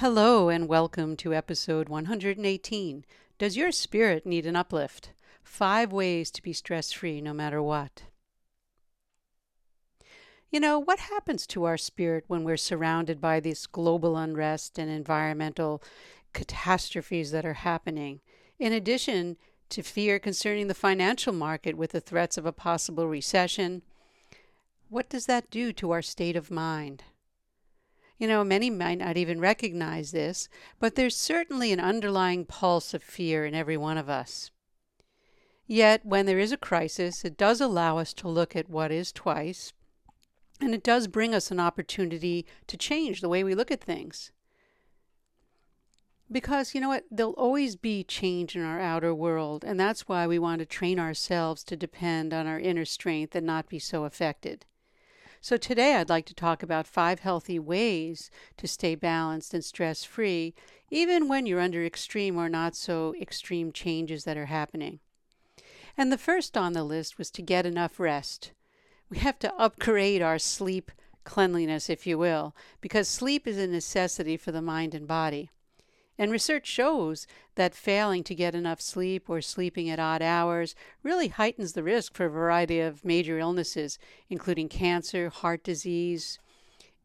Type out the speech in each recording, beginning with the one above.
Hello, and welcome to episode 118. Does your spirit need an uplift? Five ways to be stress free no matter what. You know, what happens to our spirit when we're surrounded by this global unrest and environmental catastrophes that are happening? In addition to fear concerning the financial market with the threats of a possible recession, what does that do to our state of mind? You know, many might not even recognize this, but there's certainly an underlying pulse of fear in every one of us. Yet, when there is a crisis, it does allow us to look at what is twice, and it does bring us an opportunity to change the way we look at things. Because, you know what, there'll always be change in our outer world, and that's why we want to train ourselves to depend on our inner strength and not be so affected. So, today I'd like to talk about five healthy ways to stay balanced and stress free, even when you're under extreme or not so extreme changes that are happening. And the first on the list was to get enough rest. We have to upgrade our sleep cleanliness, if you will, because sleep is a necessity for the mind and body. And research shows that failing to get enough sleep or sleeping at odd hours really heightens the risk for a variety of major illnesses, including cancer, heart disease,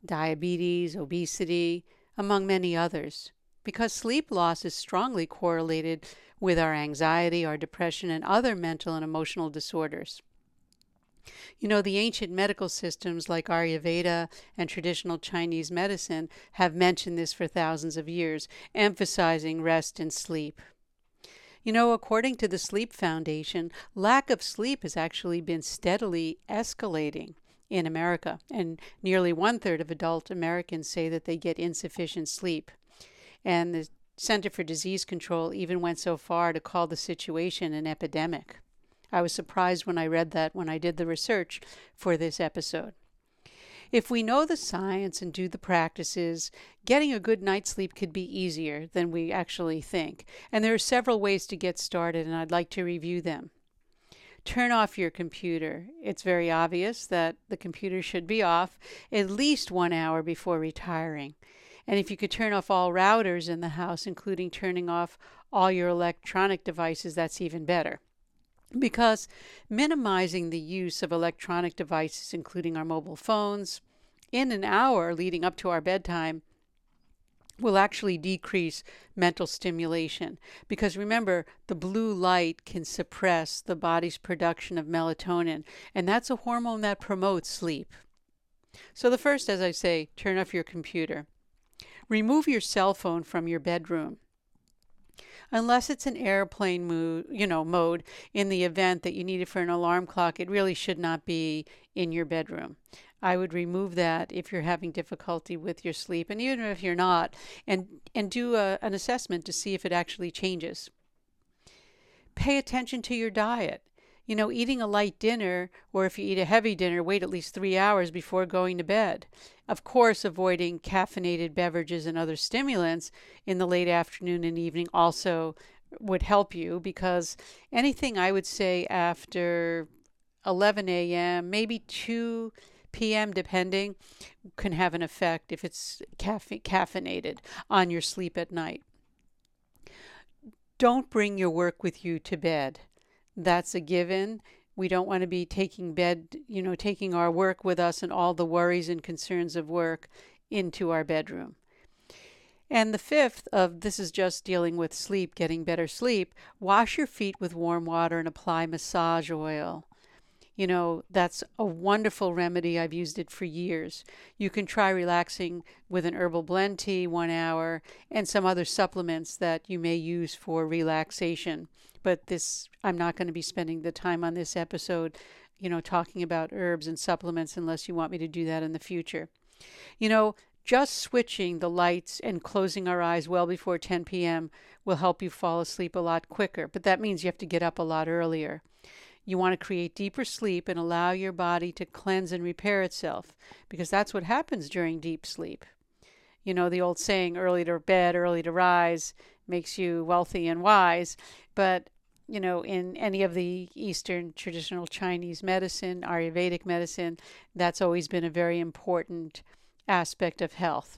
diabetes, obesity, among many others. Because sleep loss is strongly correlated with our anxiety, our depression, and other mental and emotional disorders. You know, the ancient medical systems like Ayurveda and traditional Chinese medicine have mentioned this for thousands of years, emphasizing rest and sleep. You know, according to the Sleep Foundation, lack of sleep has actually been steadily escalating in America, and nearly one third of adult Americans say that they get insufficient sleep. And the Center for Disease Control even went so far to call the situation an epidemic. I was surprised when I read that when I did the research for this episode. If we know the science and do the practices, getting a good night's sleep could be easier than we actually think. And there are several ways to get started, and I'd like to review them. Turn off your computer. It's very obvious that the computer should be off at least one hour before retiring. And if you could turn off all routers in the house, including turning off all your electronic devices, that's even better because minimizing the use of electronic devices, including our mobile phones, in an hour leading up to our bedtime will actually decrease mental stimulation. Because remember, the blue light can suppress the body's production of melatonin, and that's a hormone that promotes sleep. So, the first, as I say, turn off your computer. Remove your cell phone from your bedroom unless it's an airplane mode, you know, mode in the event that you need it for an alarm clock, it really should not be in your bedroom. I would remove that if you're having difficulty with your sleep, and even if you're not, and and do a, an assessment to see if it actually changes. Pay attention to your diet. You know, eating a light dinner, or if you eat a heavy dinner, wait at least three hours before going to bed. Of course, avoiding caffeinated beverages and other stimulants in the late afternoon and evening also would help you because anything I would say after 11 a.m., maybe 2 p.m., depending, can have an effect if it's caffe- caffeinated on your sleep at night. Don't bring your work with you to bed. That's a given. We don't want to be taking bed, you know, taking our work with us and all the worries and concerns of work into our bedroom. And the fifth of this is just dealing with sleep, getting better sleep. Wash your feet with warm water and apply massage oil. You know, that's a wonderful remedy. I've used it for years. You can try relaxing with an herbal blend tea one hour and some other supplements that you may use for relaxation but this I'm not going to be spending the time on this episode, you know, talking about herbs and supplements unless you want me to do that in the future. You know, just switching the lights and closing our eyes well before 10 p.m. will help you fall asleep a lot quicker, but that means you have to get up a lot earlier. You want to create deeper sleep and allow your body to cleanse and repair itself because that's what happens during deep sleep. You know, the old saying, early to bed, early to rise, makes you wealthy and wise. But, you know, in any of the Eastern traditional Chinese medicine, Ayurvedic medicine, that's always been a very important aspect of health.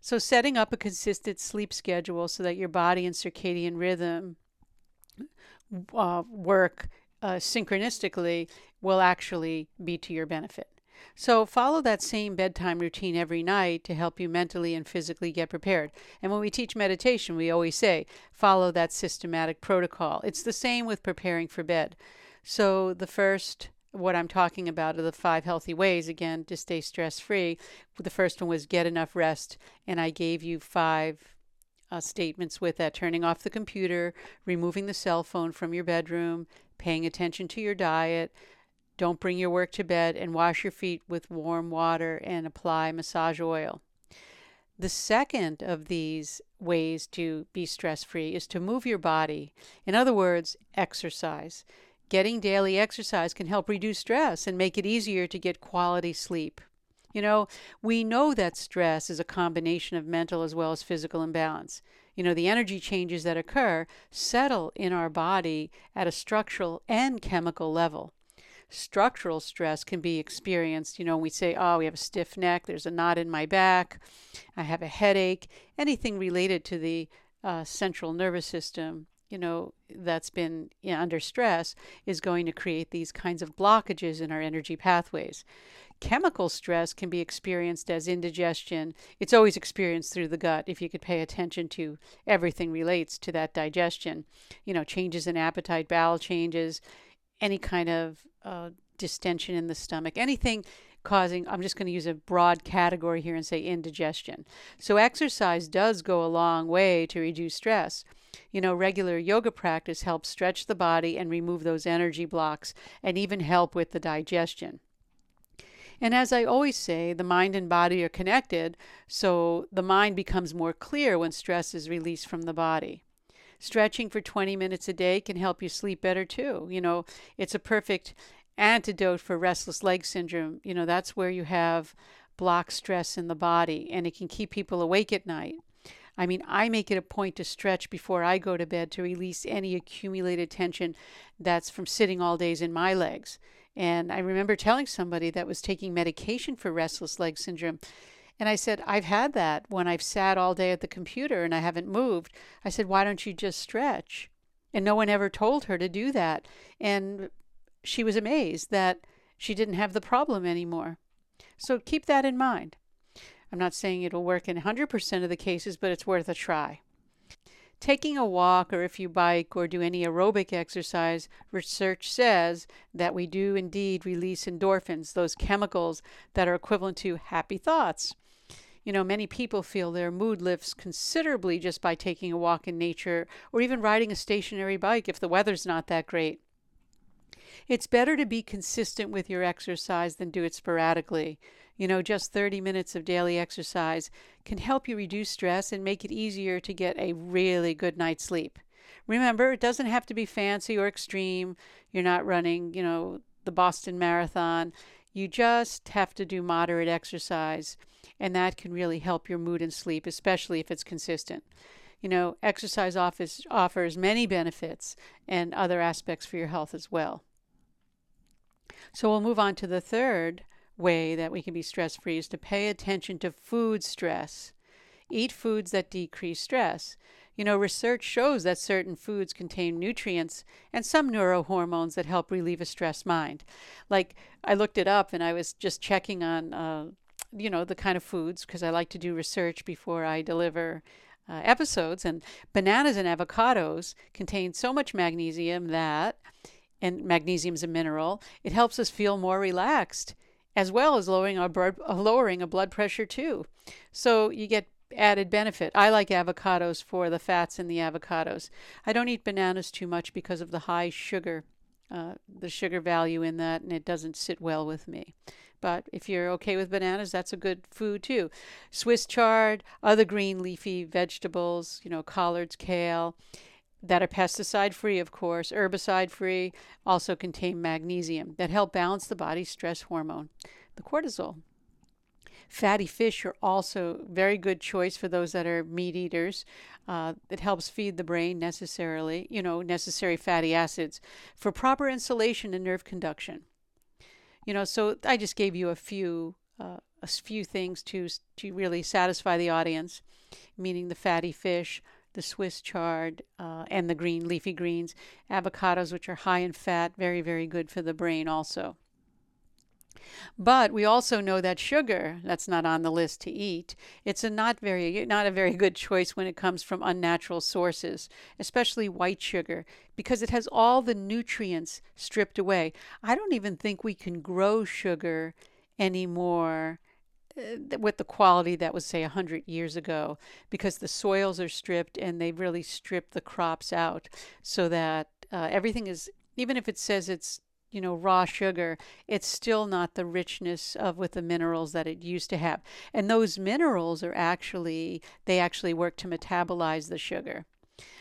So, setting up a consistent sleep schedule so that your body and circadian rhythm uh, work uh, synchronistically will actually be to your benefit. So, follow that same bedtime routine every night to help you mentally and physically get prepared. And when we teach meditation, we always say, follow that systematic protocol. It's the same with preparing for bed. So, the first what I'm talking about are the five healthy ways, again, to stay stress free. The first one was get enough rest, and I gave you five uh, statements with that turning off the computer, removing the cell phone from your bedroom, paying attention to your diet. Don't bring your work to bed and wash your feet with warm water and apply massage oil. The second of these ways to be stress free is to move your body. In other words, exercise. Getting daily exercise can help reduce stress and make it easier to get quality sleep. You know, we know that stress is a combination of mental as well as physical imbalance. You know, the energy changes that occur settle in our body at a structural and chemical level. Structural stress can be experienced, you know, we say, oh, we have a stiff neck, there's a knot in my back, I have a headache, anything related to the uh, central nervous system you know, that's been you know, under stress is going to create these kinds of blockages in our energy pathways. Chemical stress can be experienced as indigestion. It's always experienced through the gut if you could pay attention to everything relates to that digestion. You know, changes in appetite, bowel changes, any kind of uh, distension in the stomach, anything causing, I'm just going to use a broad category here and say indigestion. So, exercise does go a long way to reduce stress. You know, regular yoga practice helps stretch the body and remove those energy blocks and even help with the digestion. And as I always say, the mind and body are connected, so the mind becomes more clear when stress is released from the body. Stretching for 20 minutes a day can help you sleep better too. You know, it's a perfect antidote for restless leg syndrome. You know, that's where you have block stress in the body and it can keep people awake at night. I mean, I make it a point to stretch before I go to bed to release any accumulated tension that's from sitting all days in my legs. And I remember telling somebody that was taking medication for restless leg syndrome. And I said, I've had that when I've sat all day at the computer and I haven't moved. I said, why don't you just stretch? And no one ever told her to do that. And she was amazed that she didn't have the problem anymore. So keep that in mind. I'm not saying it'll work in 100% of the cases, but it's worth a try. Taking a walk, or if you bike or do any aerobic exercise, research says that we do indeed release endorphins, those chemicals that are equivalent to happy thoughts. You know, many people feel their mood lifts considerably just by taking a walk in nature or even riding a stationary bike if the weather's not that great. It's better to be consistent with your exercise than do it sporadically. You know, just 30 minutes of daily exercise can help you reduce stress and make it easier to get a really good night's sleep. Remember, it doesn't have to be fancy or extreme. You're not running, you know, the Boston Marathon. You just have to do moderate exercise, and that can really help your mood and sleep, especially if it's consistent. You know, exercise offers, offers many benefits and other aspects for your health as well. So we'll move on to the third way that we can be stress free is to pay attention to food stress. Eat foods that decrease stress. You know, research shows that certain foods contain nutrients and some neurohormones that help relieve a stressed mind. Like, I looked it up and I was just checking on, uh, you know, the kind of foods because I like to do research before I deliver uh, episodes. And bananas and avocados contain so much magnesium that, and magnesium is a mineral, it helps us feel more relaxed as well as lowering our blood, lowering a blood pressure too. So you get added benefit. I like avocados for the fats in the avocados. I don't eat bananas too much because of the high sugar, uh, the sugar value in that, and it doesn't sit well with me. But if you're okay with bananas, that's a good food too. Swiss chard, other green leafy vegetables, you know, collards, kale, that are pesticide free, of course, herbicide free, also contain magnesium that help balance the body's stress hormone, the cortisol. Fatty fish are also very good choice for those that are meat eaters. Uh, it helps feed the brain necessarily, you know, necessary fatty acids for proper insulation and nerve conduction. You know, so I just gave you a few uh, a few things to to really satisfy the audience, meaning the fatty fish, the Swiss chard, uh, and the green leafy greens, avocados, which are high in fat, very very good for the brain also. But we also know that sugar, that's not on the list to eat, it's a not very not a very good choice when it comes from unnatural sources, especially white sugar, because it has all the nutrients stripped away. I don't even think we can grow sugar anymore with the quality that was say 100 years ago because the soils are stripped and they really strip the crops out so that uh, everything is even if it says it's you know raw sugar it's still not the richness of with the minerals that it used to have. And those minerals are actually they actually work to metabolize the sugar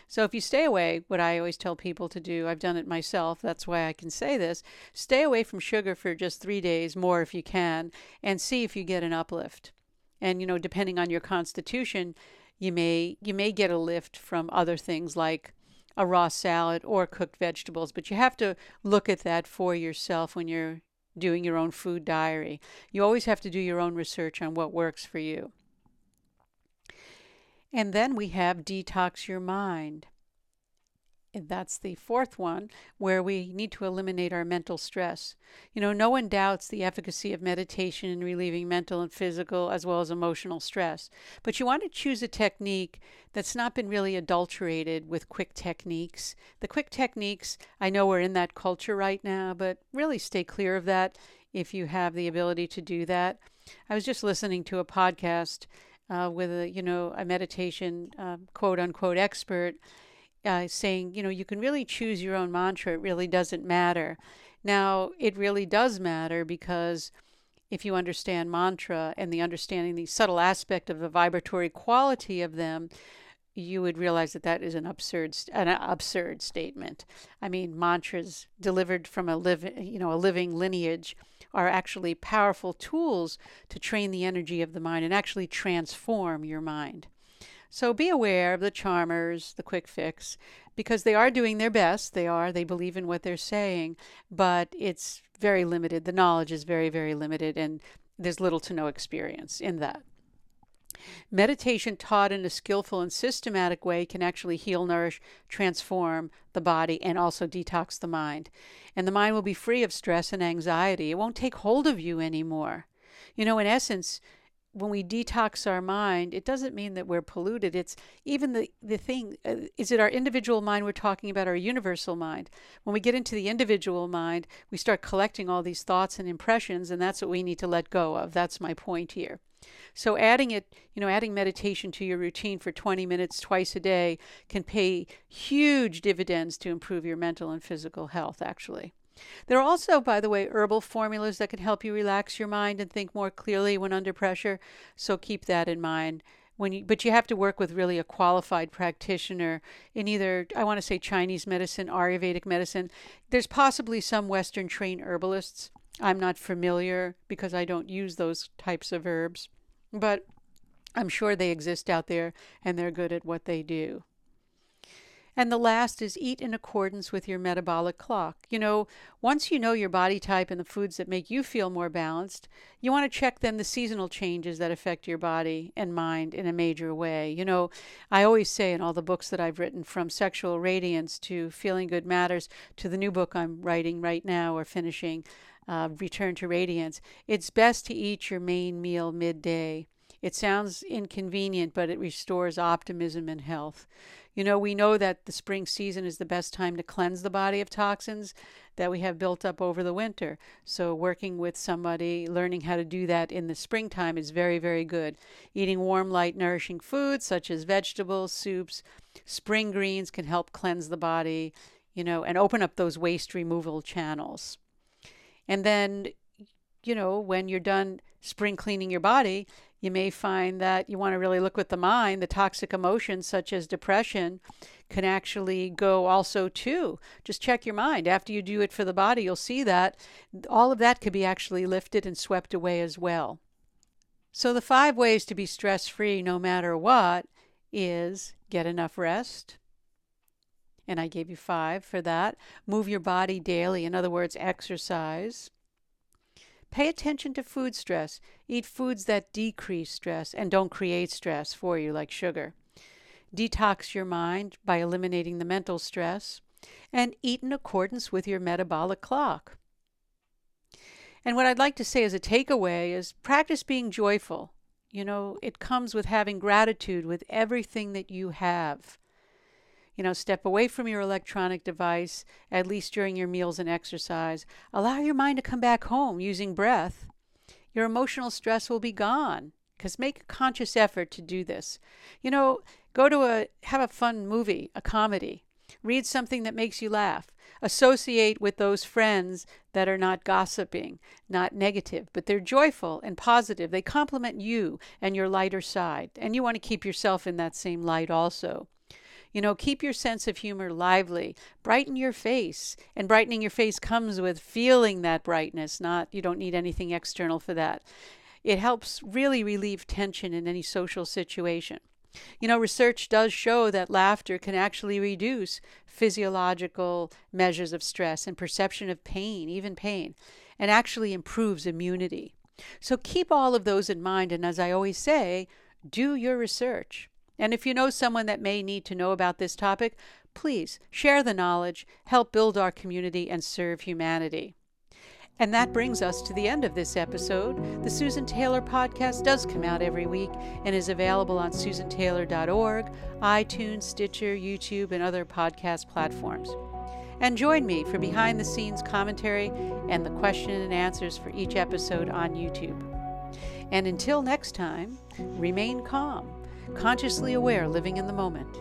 so if you stay away what i always tell people to do i've done it myself that's why i can say this stay away from sugar for just 3 days more if you can and see if you get an uplift and you know depending on your constitution you may you may get a lift from other things like a raw salad or cooked vegetables, but you have to look at that for yourself when you're doing your own food diary. You always have to do your own research on what works for you. And then we have detox your mind that's the fourth one where we need to eliminate our mental stress. You know, no one doubts the efficacy of meditation in relieving mental and physical as well as emotional stress. But you want to choose a technique that's not been really adulterated with quick techniques. The quick techniques, I know we're in that culture right now, but really stay clear of that if you have the ability to do that. I was just listening to a podcast uh, with a, you know, a meditation uh, quote unquote expert uh, saying, you know, you can really choose your own mantra. It really doesn't matter. Now, it really does matter because if you understand mantra and the understanding the subtle aspect of the vibratory quality of them, you would realize that that is an absurd an absurd statement. I mean, mantras delivered from a living, you know, a living lineage are actually powerful tools to train the energy of the mind and actually transform your mind. So be aware of the charmers, the quick fix, because they are doing their best. They are, they believe in what they're saying, but it's very limited. The knowledge is very, very limited, and there's little to no experience in that. Meditation taught in a skillful and systematic way can actually heal, nourish, transform the body, and also detox the mind. And the mind will be free of stress and anxiety. It won't take hold of you anymore. You know, in essence, when we detox our mind, it doesn't mean that we're polluted. It's even the, the thing uh, is it our individual mind we're talking about, our universal mind? When we get into the individual mind, we start collecting all these thoughts and impressions, and that's what we need to let go of. That's my point here. So, adding it, you know, adding meditation to your routine for 20 minutes twice a day can pay huge dividends to improve your mental and physical health, actually. There are also, by the way, herbal formulas that can help you relax your mind and think more clearly when under pressure. So keep that in mind. When you, but you have to work with really a qualified practitioner in either I want to say Chinese medicine, Ayurvedic medicine. There's possibly some Western trained herbalists. I'm not familiar because I don't use those types of herbs, but I'm sure they exist out there and they're good at what they do. And the last is eat in accordance with your metabolic clock. You know, once you know your body type and the foods that make you feel more balanced, you want to check then the seasonal changes that affect your body and mind in a major way. You know, I always say in all the books that I've written, from Sexual Radiance to Feeling Good Matters to the new book I'm writing right now or finishing, uh, Return to Radiance, it's best to eat your main meal midday. It sounds inconvenient, but it restores optimism and health. You know, we know that the spring season is the best time to cleanse the body of toxins that we have built up over the winter. So, working with somebody, learning how to do that in the springtime is very, very good. Eating warm, light, nourishing foods such as vegetables, soups, spring greens can help cleanse the body, you know, and open up those waste removal channels. And then you know, when you're done spring cleaning your body, you may find that you want to really look with the mind. The toxic emotions, such as depression, can actually go also too. Just check your mind. After you do it for the body, you'll see that all of that could be actually lifted and swept away as well. So, the five ways to be stress free no matter what is get enough rest. And I gave you five for that. Move your body daily, in other words, exercise. Pay attention to food stress. Eat foods that decrease stress and don't create stress for you, like sugar. Detox your mind by eliminating the mental stress. And eat in accordance with your metabolic clock. And what I'd like to say as a takeaway is practice being joyful. You know, it comes with having gratitude with everything that you have. You know, step away from your electronic device, at least during your meals and exercise. Allow your mind to come back home using breath. Your emotional stress will be gone because make a conscious effort to do this. You know, go to a, have a fun movie, a comedy. Read something that makes you laugh. Associate with those friends that are not gossiping, not negative, but they're joyful and positive. They complement you and your lighter side. And you want to keep yourself in that same light also. You know, keep your sense of humor lively, brighten your face. And brightening your face comes with feeling that brightness, not you don't need anything external for that. It helps really relieve tension in any social situation. You know, research does show that laughter can actually reduce physiological measures of stress and perception of pain, even pain, and actually improves immunity. So keep all of those in mind. And as I always say, do your research. And if you know someone that may need to know about this topic, please share the knowledge, help build our community, and serve humanity. And that brings us to the end of this episode. The Susan Taylor podcast does come out every week and is available on susantaylor.org, iTunes, Stitcher, YouTube, and other podcast platforms. And join me for behind the scenes commentary and the question and answers for each episode on YouTube. And until next time, remain calm consciously aware, living in the moment.